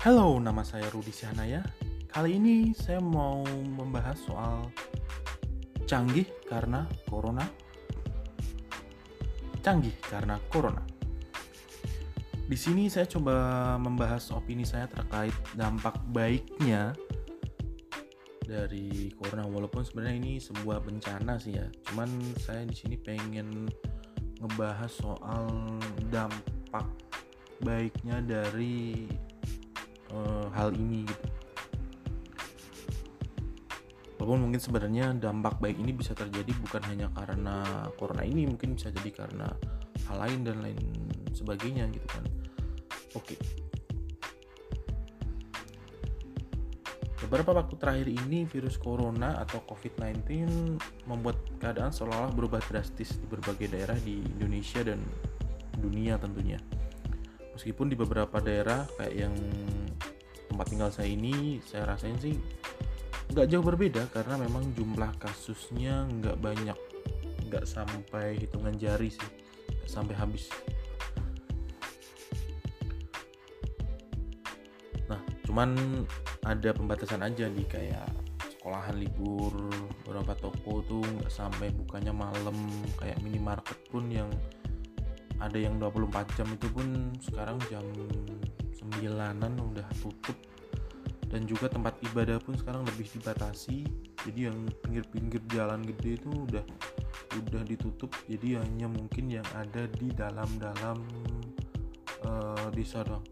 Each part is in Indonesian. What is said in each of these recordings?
Halo, nama saya Rudi Sihanaya. Kali ini saya mau membahas soal canggih karena corona. Canggih karena corona. Di sini saya coba membahas opini saya terkait dampak baiknya dari corona walaupun sebenarnya ini sebuah bencana sih ya. Cuman saya di sini pengen ngebahas soal dampak baiknya dari uh, hal ini gitu. Walaupun mungkin sebenarnya dampak baik ini bisa terjadi bukan hanya karena corona ini, mungkin bisa jadi karena hal lain dan lain sebagainya gitu kan. Oke. Beberapa waktu terakhir ini virus corona atau COVID-19 membuat keadaan seolah-olah berubah drastis di berbagai daerah di Indonesia dan dunia tentunya. Meskipun di beberapa daerah kayak yang tempat tinggal saya ini saya rasain sih nggak jauh berbeda karena memang jumlah kasusnya nggak banyak. Nggak sampai hitungan jari sih nggak sampai habis. Cuman ada pembatasan aja di kayak sekolahan libur beberapa toko tuh nggak sampai bukanya malam kayak minimarket pun yang ada yang 24 jam itu pun sekarang jam 9an udah tutup. Dan juga tempat ibadah pun sekarang lebih dibatasi. Jadi yang pinggir-pinggir jalan gede itu udah udah ditutup. Jadi hanya mungkin yang ada di dalam-dalam uh, desa doang.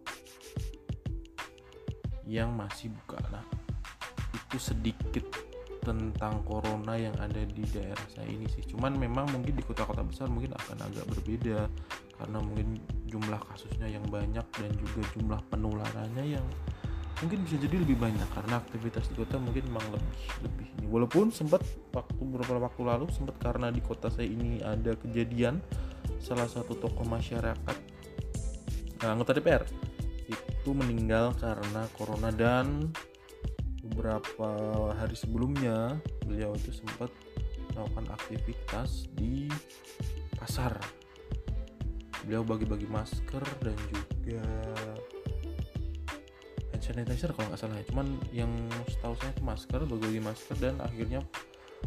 Yang masih buka. Nah itu sedikit tentang corona yang ada di daerah saya ini sih. Cuman memang mungkin di kota-kota besar mungkin akan agak berbeda karena mungkin jumlah kasusnya yang banyak dan juga jumlah penularannya yang mungkin bisa jadi lebih banyak karena aktivitas di kota mungkin memang lebih lebih ini. Walaupun sempat waktu beberapa waktu lalu sempat karena di kota saya ini ada kejadian salah satu tokoh masyarakat nah, anggota DPR itu meninggal karena corona dan beberapa hari sebelumnya beliau itu sempat melakukan aktivitas di pasar. Beliau bagi-bagi masker dan juga hand sanitizer kalau nggak salah. Cuman yang setahu saya itu masker bagi-bagi masker dan akhirnya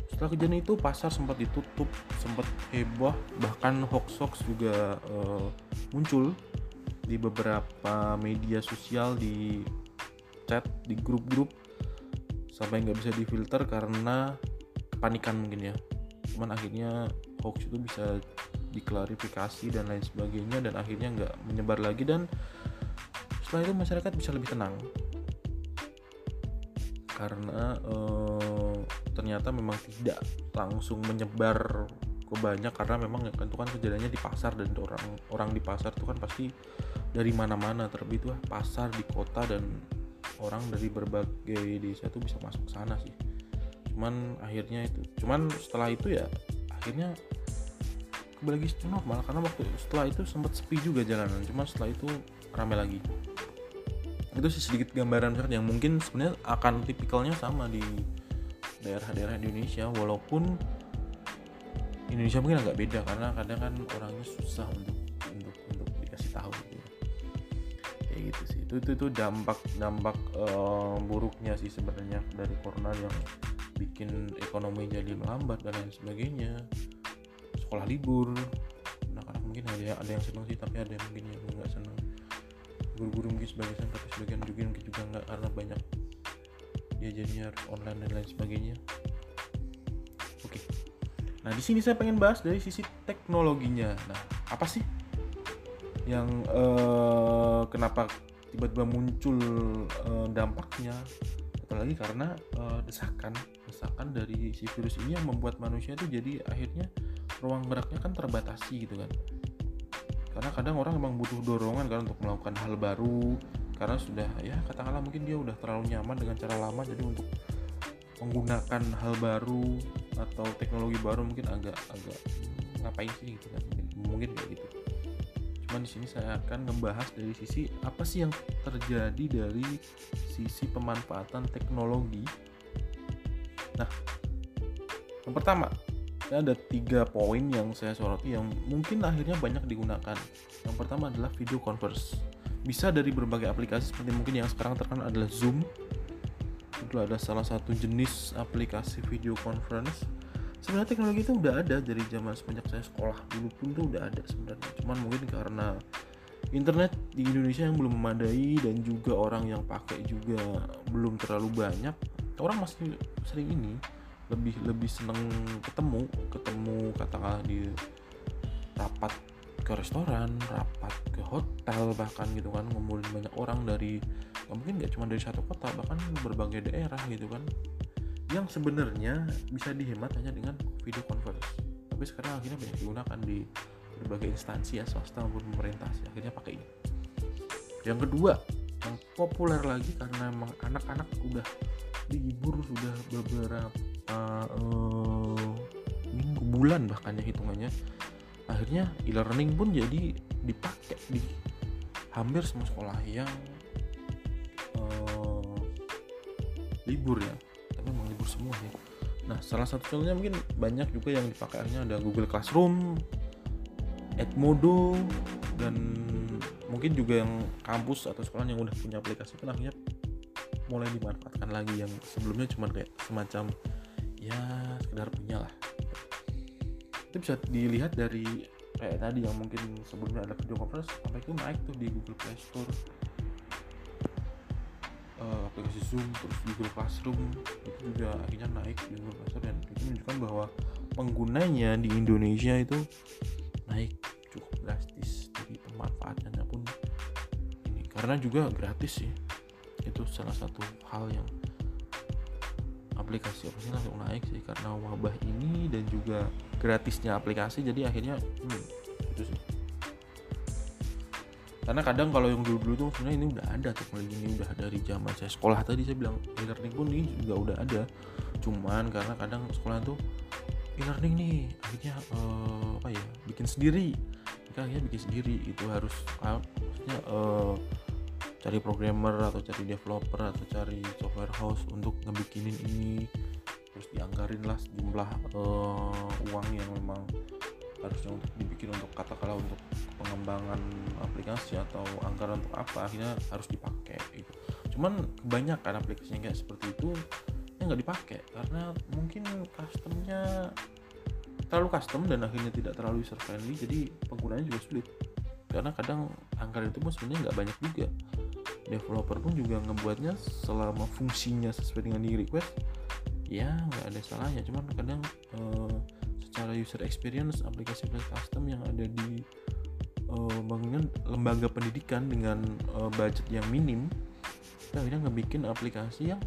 setelah kejadian itu pasar sempat ditutup sempat heboh bahkan hoax hoax juga uh, muncul di beberapa media sosial di chat di grup-grup sampai nggak bisa difilter karena kepanikan mungkin ya. Cuman akhirnya hoax itu bisa diklarifikasi dan lain sebagainya dan akhirnya nggak menyebar lagi dan setelah itu masyarakat bisa lebih tenang. Karena eh, ternyata memang tidak langsung menyebar ke banyak karena memang itu kan kejadiannya di pasar dan orang orang di pasar itu kan pasti dari mana-mana terlebih itu pasar di kota dan orang dari berbagai desa tuh bisa masuk sana sih. Cuman akhirnya itu cuman setelah itu ya akhirnya kembali lagi normal. Karena waktu setelah itu sempat sepi juga jalanan cuma setelah itu ramai lagi. Itu sih sedikit gambaran yang mungkin sebenarnya akan tipikalnya sama di daerah-daerah Indonesia. Walaupun Indonesia mungkin agak beda karena kadang kan orangnya susah untuk untuk untuk dikasih tahu itu itu, itu dampak dampak uh, buruknya sih sebenarnya dari corona yang bikin ekonomi jadi melambat dan lain sebagainya sekolah libur anak-anak mungkin ada yang, ada yang senang sih tapi ada yang mungkin yang nggak senang guru-guru mungkin sebagian tapi sebagian juga mungkin juga nggak karena banyak dia jadinya online dan lain sebagainya oke. Nah, di sini saya pengen bahas dari sisi teknologinya. Nah, apa sih yang uh, kenapa tiba-tiba muncul uh, dampaknya? Apalagi karena uh, desakan, desakan dari si virus ini yang membuat manusia itu jadi akhirnya ruang geraknya kan terbatasi gitu kan. Karena kadang orang memang butuh dorongan kan untuk melakukan hal baru karena sudah ya katakanlah mungkin dia udah terlalu nyaman dengan cara lama jadi untuk menggunakan hal baru atau teknologi baru mungkin agak agak ngapain sih gitu kan mungkin mungkin kayak gitu cuman di sini saya akan membahas dari sisi apa sih yang terjadi dari sisi pemanfaatan teknologi. Nah yang pertama ada tiga poin yang saya soroti yang mungkin akhirnya banyak digunakan. Yang pertama adalah video converse bisa dari berbagai aplikasi seperti mungkin yang sekarang terkenal adalah Zoom. Itu ada salah satu jenis aplikasi video conference sebenarnya teknologi itu udah ada dari zaman semenjak saya sekolah dulu pun tuh udah ada sebenarnya. Cuman mungkin karena internet di Indonesia yang belum memadai dan juga orang yang pakai juga belum terlalu banyak orang masih sering ini lebih lebih seneng ketemu ketemu katakanlah di rapat ke restoran rapat ke hotel bahkan gitu kan ngumpulin banyak orang dari mungkin nggak cuma dari satu kota bahkan berbagai daerah gitu kan yang sebenarnya bisa dihemat hanya dengan video conference. Tapi sekarang akhirnya banyak digunakan di berbagai instansi ya swasta maupun pemerintah sih. Akhirnya pakai ini. Yang kedua yang populer lagi karena memang anak-anak udah libur sudah beberapa uh, minggu bulan bahkan ya hitungannya. Akhirnya e-learning pun jadi dipakai di hampir semua sekolah yang uh, libur ya semua ya nah salah satu contohnya mungkin banyak juga yang dipakai akhirnya ada Google Classroom Edmodo dan mungkin juga yang kampus atau sekolah yang udah punya aplikasi pun akhirnya mulai dimanfaatkan lagi yang sebelumnya cuma kayak semacam ya sekedar punya lah. Itu bisa dilihat dari kayak tadi yang mungkin sebelumnya ada video conference sampai itu naik tuh di Google Play Store aplikasi Zoom terus Google Classroom itu juga akhirnya naik di Google Store dan itu menunjukkan bahwa penggunanya di Indonesia itu naik cukup drastis jadi pemanfaatannya pun ini. Karena juga gratis sih. Itu salah satu hal yang aplikasi apa langsung naik sih. Karena wabah ini dan juga gratisnya aplikasi jadi akhirnya hmm, itu sih karena kadang kalau yang dulu-dulu tuh sebenarnya ini udah ada teknologi ini udah dari zaman saya sekolah tadi saya bilang e-learning pun ini juga udah ada. Cuman karena kadang sekolah tuh e-learning nih akhirnya uh, apa ya bikin sendiri. Mereka akhirnya bikin sendiri itu harus uh, maksudnya uh, cari programmer atau cari developer atau cari software house untuk ngebikinin ini. Terus dianggarin lah sejumlah uh, uang yang memang harusnya untuk dibikin untuk katakanlah untuk pengembangan aplikasi atau anggaran untuk apa akhirnya harus dipakai gitu. Cuman kebanyakan aplikasi yang kayak seperti itu yang nggak dipakai karena mungkin customnya terlalu custom dan akhirnya tidak terlalu user friendly jadi penggunanya juga sulit. Karena kadang anggaran itu pun sebenarnya nggak banyak juga. Developer pun juga ngebuatnya selama fungsinya sesuai dengan di request ya nggak ada salahnya. Cuman kadang uh, secara user experience aplikasi custom yang ada di uh, bangunan lembaga pendidikan dengan uh, budget yang minim kita akhirnya ngebikin aplikasi yang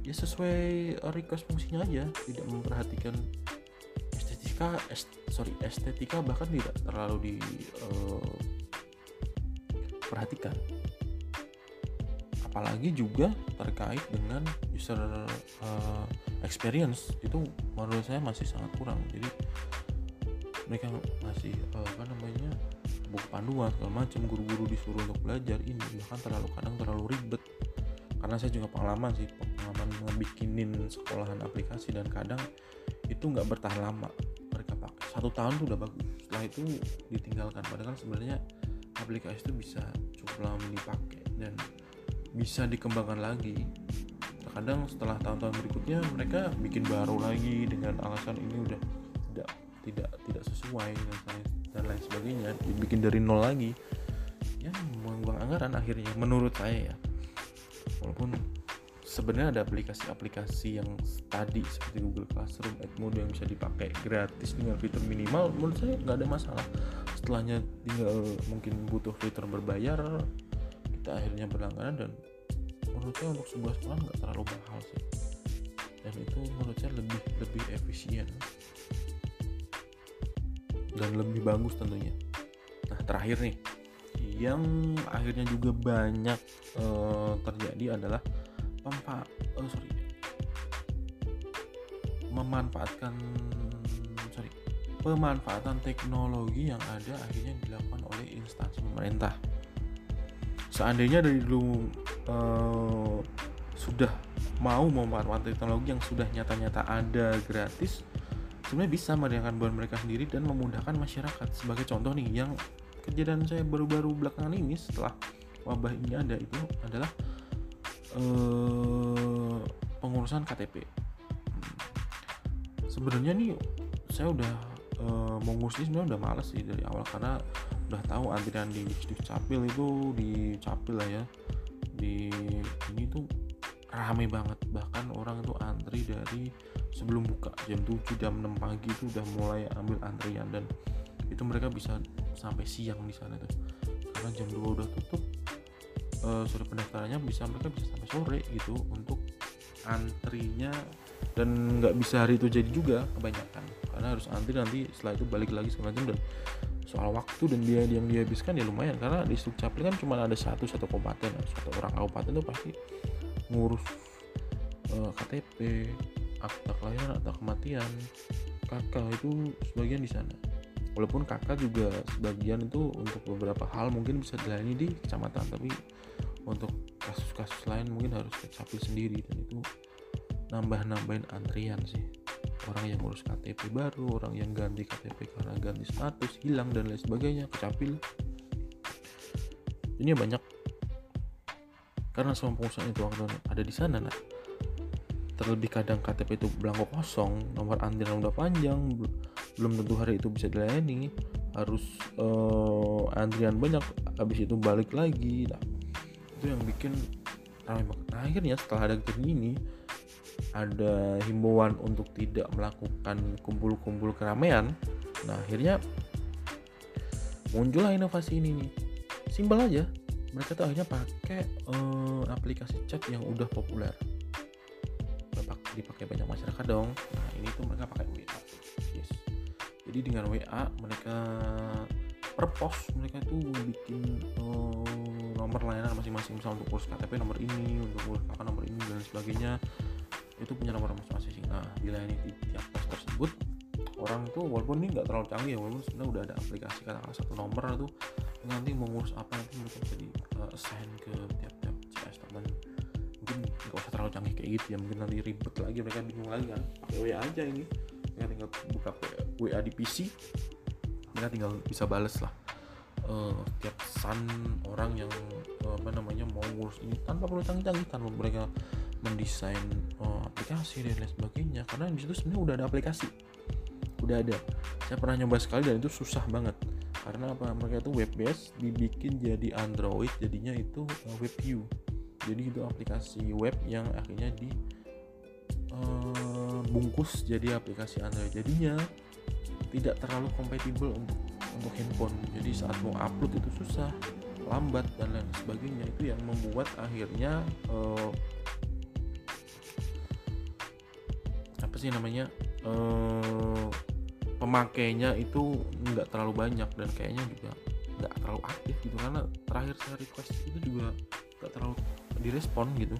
ya sesuai request fungsinya aja tidak memperhatikan estetika est, sorry estetika bahkan tidak terlalu di uh, perhatikan apalagi juga terkait dengan user uh, experience. Itu menurut saya masih sangat kurang. Jadi mereka ngasih uh, apa namanya buku panduan segala macam guru-guru disuruh untuk belajar. Ini bahkan terlalu kadang terlalu ribet. Karena saya juga pengalaman sih pengalaman ngebikinin sekolahan aplikasi dan kadang itu nggak bertahan lama. Mereka pakai. Satu tahun tuh udah bagus. Setelah itu ditinggalkan. Padahal sebenarnya aplikasi itu bisa cukup lama dipakai dan bisa dikembangkan lagi. Kadang setelah tahun-tahun berikutnya mereka bikin baru lagi dengan alasan ini udah tidak tidak tidak sesuai dan, dan lain sebagainya. Dibikin dari nol lagi. Ya membuang anggaran akhirnya menurut saya ya. Walaupun sebenarnya ada aplikasi-aplikasi yang tadi seperti Google Classroom, Edmodo yang bisa dipakai gratis dengan fitur minimal menurut saya nggak ada masalah. Setelahnya tinggal mungkin butuh fitur berbayar kita akhirnya berlangganan dan menurut saya untuk sebuah sekolah nggak terlalu mahal sih. Dan itu menurut saya lebih lebih efisien. Dan lebih bagus tentunya. Nah terakhir nih. Yang akhirnya juga banyak uh, terjadi adalah pempa oh sorry. Memanfaatkan sorry. Pemanfaatan teknologi yang ada akhirnya dilakukan oleh instansi pemerintah seandainya dari dulu uh, sudah mau memanfaatkan teknologi yang sudah nyata-nyata ada gratis sebenarnya bisa meringankan beban mereka sendiri dan memudahkan masyarakat. Sebagai contoh nih yang kejadian saya baru-baru belakangan ini setelah wabah ini ada itu adalah eh, pengurusan KTP sebenarnya nih saya udah uh, mau ngurus ini sebenarnya udah males sih dari awal karena udah tahu antrian di Capil itu di Capil lah ya. Di ini tuh rame banget. Bahkan orang tuh antri dari sebelum buka jam 7 jam 6 pagi itu udah mulai ambil antrian. Dan itu mereka bisa sampai siang di sana tuh. Karena jam 2 udah tutup uh, surat pendaftarannya bisa mereka bisa sampai sore gitu untuk antrinya. Dan nggak bisa hari itu jadi juga kebanyakan. Karena harus antri nanti setelah itu balik lagi segala macam. Dan soal waktu dan biaya yang dihabiskan ya lumayan. Karena di Sukcapil kan cuma ada satu satu kabupaten satu orang kabupaten itu pasti ngurus uh, eh, KTP akta kelahiran akta kematian. Kakak itu sebagian di sana. Walaupun kakak juga sebagian itu untuk beberapa hal mungkin bisa dilayani di kecamatan tapi untuk kasus-kasus lain mungkin harus ke sendiri dan itu nambah-nambahin antrian sih orang yang ngurus KTP baru orang yang ganti KTP karena ganti status hilang dan lain sebagainya. Kecapil ini banyak. Karena semua pengusaha itu ada di sana nah terlebih kadang KTP itu belangko kosong nomor antrian udah panjang belum tentu hari itu bisa dilayani. Harus uh, antrian banyak habis itu balik lagi nah itu yang bikin nah, akhirnya setelah ada kejadian ini ada himbauan untuk tidak melakukan kumpul-kumpul keramaian nah akhirnya muncullah inovasi ini nih. Simpel aja mereka tuh akhirnya pakai uh, aplikasi chat yang udah populer. Dipakai banyak masyarakat dong. Nah ini tuh mereka pakai WA yes. Jadi dengan WA mereka per pos mereka tuh bikin uh, nomor layanan masing-masing misal untuk urus KTP nomor ini untuk urus apa nomor ini dan sebagainya itu punya nomor masing-masing. Nah dilayani di tiap pos tersebut orang tuh walaupun ini nggak terlalu canggih ya walaupun sebenarnya udah ada aplikasi katakanlah satu nomor itu nanti mau ngurus apa nanti mereka bisa di uh, assign ke tiap-tiap CS teman. Mungkin nggak usah terlalu canggih kayak gitu ya mungkin nanti ribet lagi mereka bingung lagi kan. Pakai WA aja ini. Mereka tinggal buka WA di PC mereka tinggal bisa bales lah. Uh, tiap san orang yang uh, apa namanya mau ngurus ini tanpa perlu canggih-canggih tanpa mereka mendesain uh, aplikasi dan lain sebagainya. Karena di situ sebenarnya udah ada aplikasi. Udah ada. Saya pernah nyoba sekali dan itu susah banget. Karena apa? Mereka itu web based dibikin jadi Android jadinya itu uh, web view. Jadi itu aplikasi web yang akhirnya di uh, bungkus jadi aplikasi Android. Jadinya tidak terlalu kompatibel untuk untuk handphone. Jadi saat mau upload itu susah lambat dan lain sebagainya. Itu yang membuat akhirnya uh, apa sih namanya uh, pemakainya itu nggak terlalu banyak dan kayaknya juga nggak terlalu aktif gitu karena terakhir saya request itu juga nggak terlalu direspon gitu.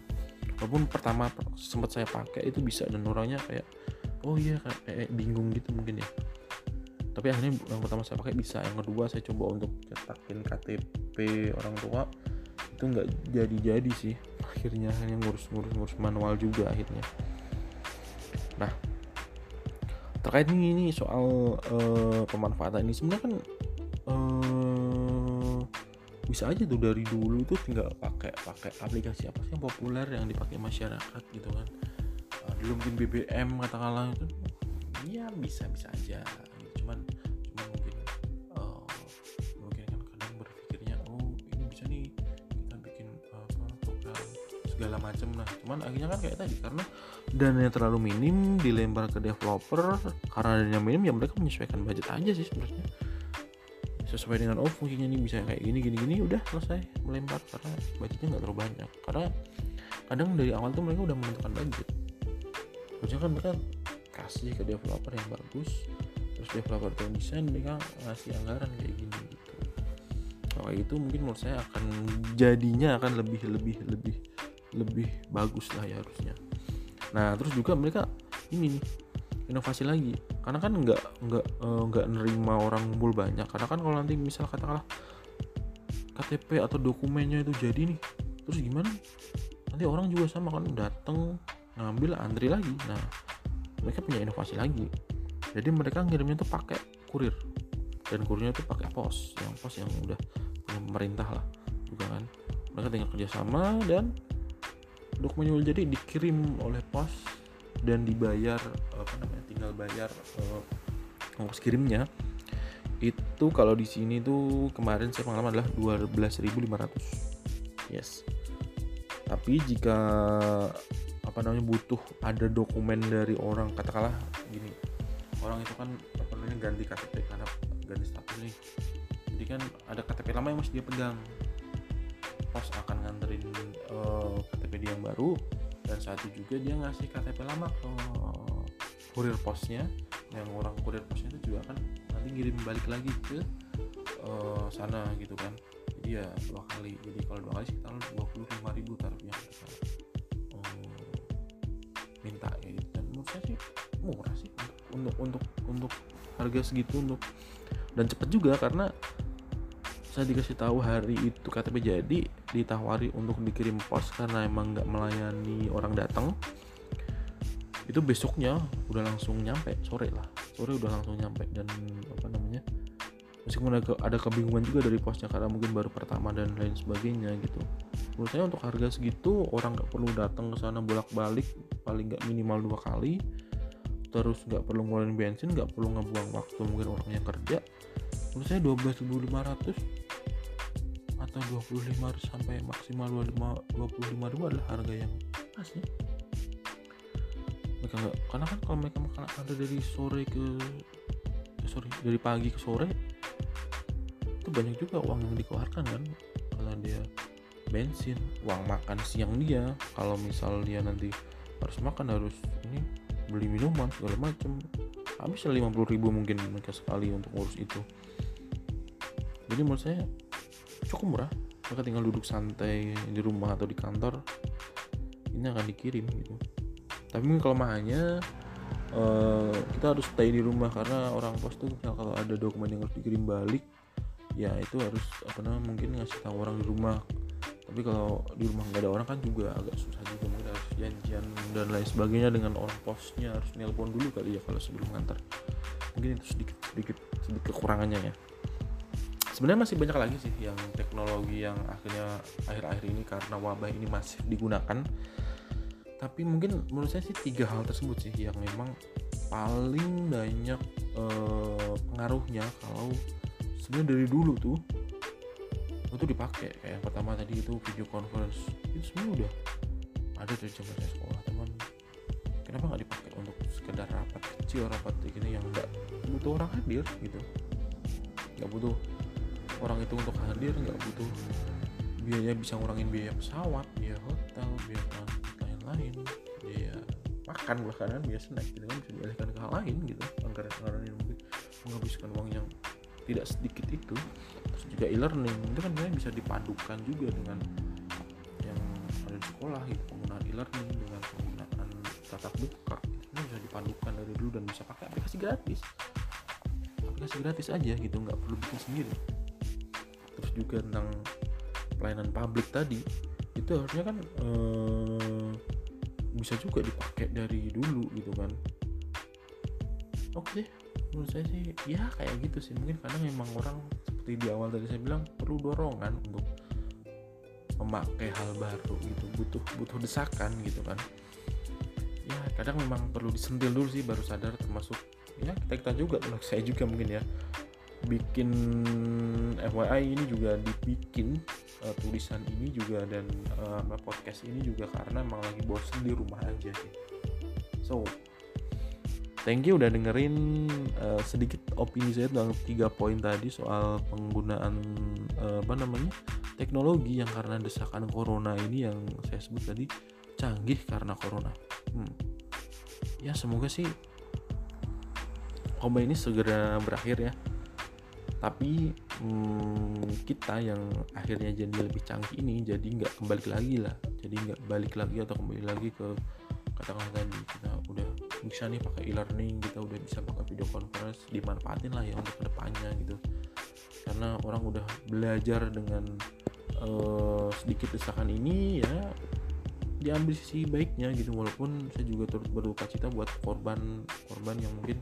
Walaupun pertama sempat saya pakai itu bisa dan orangnya kayak oh iya kayak, kayak bingung gitu mungkin ya. Tapi akhirnya yang pertama saya pakai bisa yang kedua saya coba untuk cetakin KTP orang tua itu nggak jadi-jadi sih. Akhirnya hanya ngurus-ngurus ngurus manual juga akhirnya nah terkait ini, soal uh, pemanfaatan ini sebenarnya kan uh, bisa aja tuh dari dulu itu tinggal pakai pakai aplikasi apa sih yang populer yang dipakai masyarakat gitu kan. Uh, dulu mungkin BBM katakanlah itu. Ya bisa bisa aja segala macam lah cuman akhirnya kan kayak tadi karena dananya terlalu minim dilempar ke developer karena dananya minim ya mereka menyesuaikan budget aja sih sebenarnya. Sesuai dengan oh fungsinya ini bisa kayak gini gini gini udah selesai melempar karena budgetnya nggak terlalu banyak. Karena kadang dari awal tuh mereka udah menentukan budget. Harusnya kan mereka kasih ke developer yang bagus terus developer yang desain mereka ngasih anggaran kayak gini gitu. Kalau itu mungkin menurut saya akan jadinya akan lebih lebih lebih lebih bagus lah ya harusnya. Nah terus juga mereka ini nih inovasi lagi. Karena kan nggak nggak eh, nggak uh, nerima orang ngumpul banyak. Karena kan kalau nanti misal katakanlah KTP atau dokumennya itu jadi nih terus gimana? Nanti orang juga sama kan datang ngambil antri lagi. Nah mereka punya inovasi lagi. Jadi mereka ngirimnya tuh pakai kurir. Dan kurnya itu pakai pos. Yang pos yang udah pemerintah lah juga kan. Mereka tinggal kerjasama dan dokumen jadi dikirim oleh pos dan dibayar apa namanya tinggal bayar uh, ongkos kirimnya. Itu kalau di sini tuh kemarin saya pengalaman adalah 12.500 yes. Tapi jika apa namanya butuh ada dokumen dari orang katakanlah gini orang itu kan apa namanya ganti KTP karena ganti status nih. Jadi kan ada KTP lama yang masih dia pegang. Pos akan nganterin uh, eh, KTP dia yang baru dan saat itu juga dia ngasih KTP lama ke kurir posnya yang orang kurir posnya itu juga kan nanti ngirim balik lagi ke uh, sana gitu kan jadi ya dua kali jadi kalau dua kali sekitar dua puluh lima ribu tarifnya kita uh, minta ya gitu. dan menurut saya sih murah sih untuk untuk untuk harga segitu untuk dan cepet juga karena saya dikasih tahu hari itu KTP jadi ditawari untuk dikirim pos karena emang nggak melayani orang datang. Itu besoknya udah langsung nyampe sore lah. Sore udah langsung nyampe dan apa namanya meskipun ada, ada kebingungan juga dari posnya karena mungkin baru pertama dan lain sebagainya gitu. Menurut saya untuk harga segitu orang nggak perlu datang ke sana bolak balik paling nggak minimal dua kali. Terus nggak perlu ngeluarin bensin nggak perlu ngebuang waktu mungkin orangnya kerja. Menurut saya 12.500 atau 25 sampai maksimal 25 25 ribu adalah harga yang pas ya. Mereka enggak karena kan kalau mereka makan ada dari sore ke eh, sorry dari pagi ke sore itu banyak juga uang yang dikeluarkan kan. Kalau dia bensin uang makan siang dia. Kalau misal dia nanti harus makan harus ini beli minuman segala macem. Habis 50 ribu mungkin mereka sekali untuk ngurus itu. Jadi menurut saya cukup murah. Mereka tinggal duduk santai di rumah atau di kantor. Ini akan dikirim gitu. Tapi mungkin kelemahannya uh, kita harus stay di rumah karena orang pos tuh kalau ada dokumen yang harus dikirim balik ya itu harus apa namanya mungkin ngasih tahu orang di rumah. Tapi kalau di rumah nggak ada orang kan juga agak susah juga mungkin harus janjian dan lain sebagainya dengan orang posnya. Harus nelpon dulu kali ya kalau sebelum ngantar mungkin itu sedikit sedikit sedikit kekurangannya ya sebenarnya masih banyak lagi sih yang teknologi yang akhirnya akhir-akhir ini karena wabah ini masih digunakan. Tapi mungkin menurut saya sih tiga hal tersebut sih yang memang paling banyak eh, pengaruhnya kalau sebenarnya dari dulu tuh itu dipakai. Kayak yang pertama tadi itu video conference itu semua udah ada dari zaman sekolah teman. Kenapa nggak dipakai untuk sekedar rapat kecil rapat ini yang nggak butuh orang hadir gitu? Nggak butuh orang itu untuk hadir nggak butuh biaya bisa ngurangin biaya pesawat biaya hotel biaya lain-lain. Biaya makan bahkan kan biasa naik gitu kan bisa dialihkan ke hal lain gitu. Anggaran-anggaran yang mungkin menghabiskan uang yang tidak sedikit itu. Terus juga e-learning itu kan sebenarnya bisa dipadukan juga dengan yang ada di sekolah gitu. Penggunaan e-learning dengan penggunaan tatap muka itu bisa dipadukan dari dulu dan bisa pakai aplikasi gratis. Aplikasi gratis aja gitu. Nggak perlu bikin sendiri juga tentang pelayanan publik tadi itu harusnya kan eh, bisa juga dipakai dari dulu gitu kan. Oke deh menurut saya sih ya kayak gitu sih. Mungkin kadang memang orang seperti di awal tadi saya bilang perlu dorongan untuk memakai hal baru gitu. Butuh butuh desakan gitu kan. Ya kadang memang perlu disentil dulu sih baru sadar termasuk ya kita kita juga saya juga mungkin ya bikin FYI ini juga dibikin uh, tulisan ini juga dan uh, podcast ini juga karena emang lagi bosen di rumah aja sih. So thank you udah dengerin uh, sedikit opini saya tentang tiga poin tadi soal penggunaan uh, apa namanya teknologi yang karena desakan corona ini yang saya sebut tadi canggih karena corona. Hmm. ya semoga sih wabah ini segera berakhir ya tapi hmm, kita yang akhirnya jadi lebih canggih ini jadi nggak kembali lagi lah. Jadi nggak balik lagi atau kembali lagi ke katakanlah tadi. Kita udah bisa nih pakai e-learning kita udah bisa pakai video conference dimanfaatin lah ya untuk ke depannya gitu. Karena orang udah belajar dengan uh, sedikit desakan ini ya diambil sisi baiknya gitu. Walaupun saya juga turut berduka cita buat korban korban yang mungkin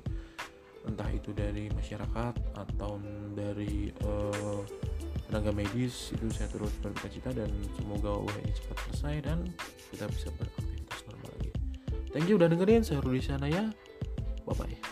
entah itu dari masyarakat atau dari uh, tenaga medis itu saya turut berduka cita dan semoga wabah ini cepat selesai dan kita bisa beraktivitas normal lagi. Thank you udah dengerin saya Rudi Sanaya. Bye bye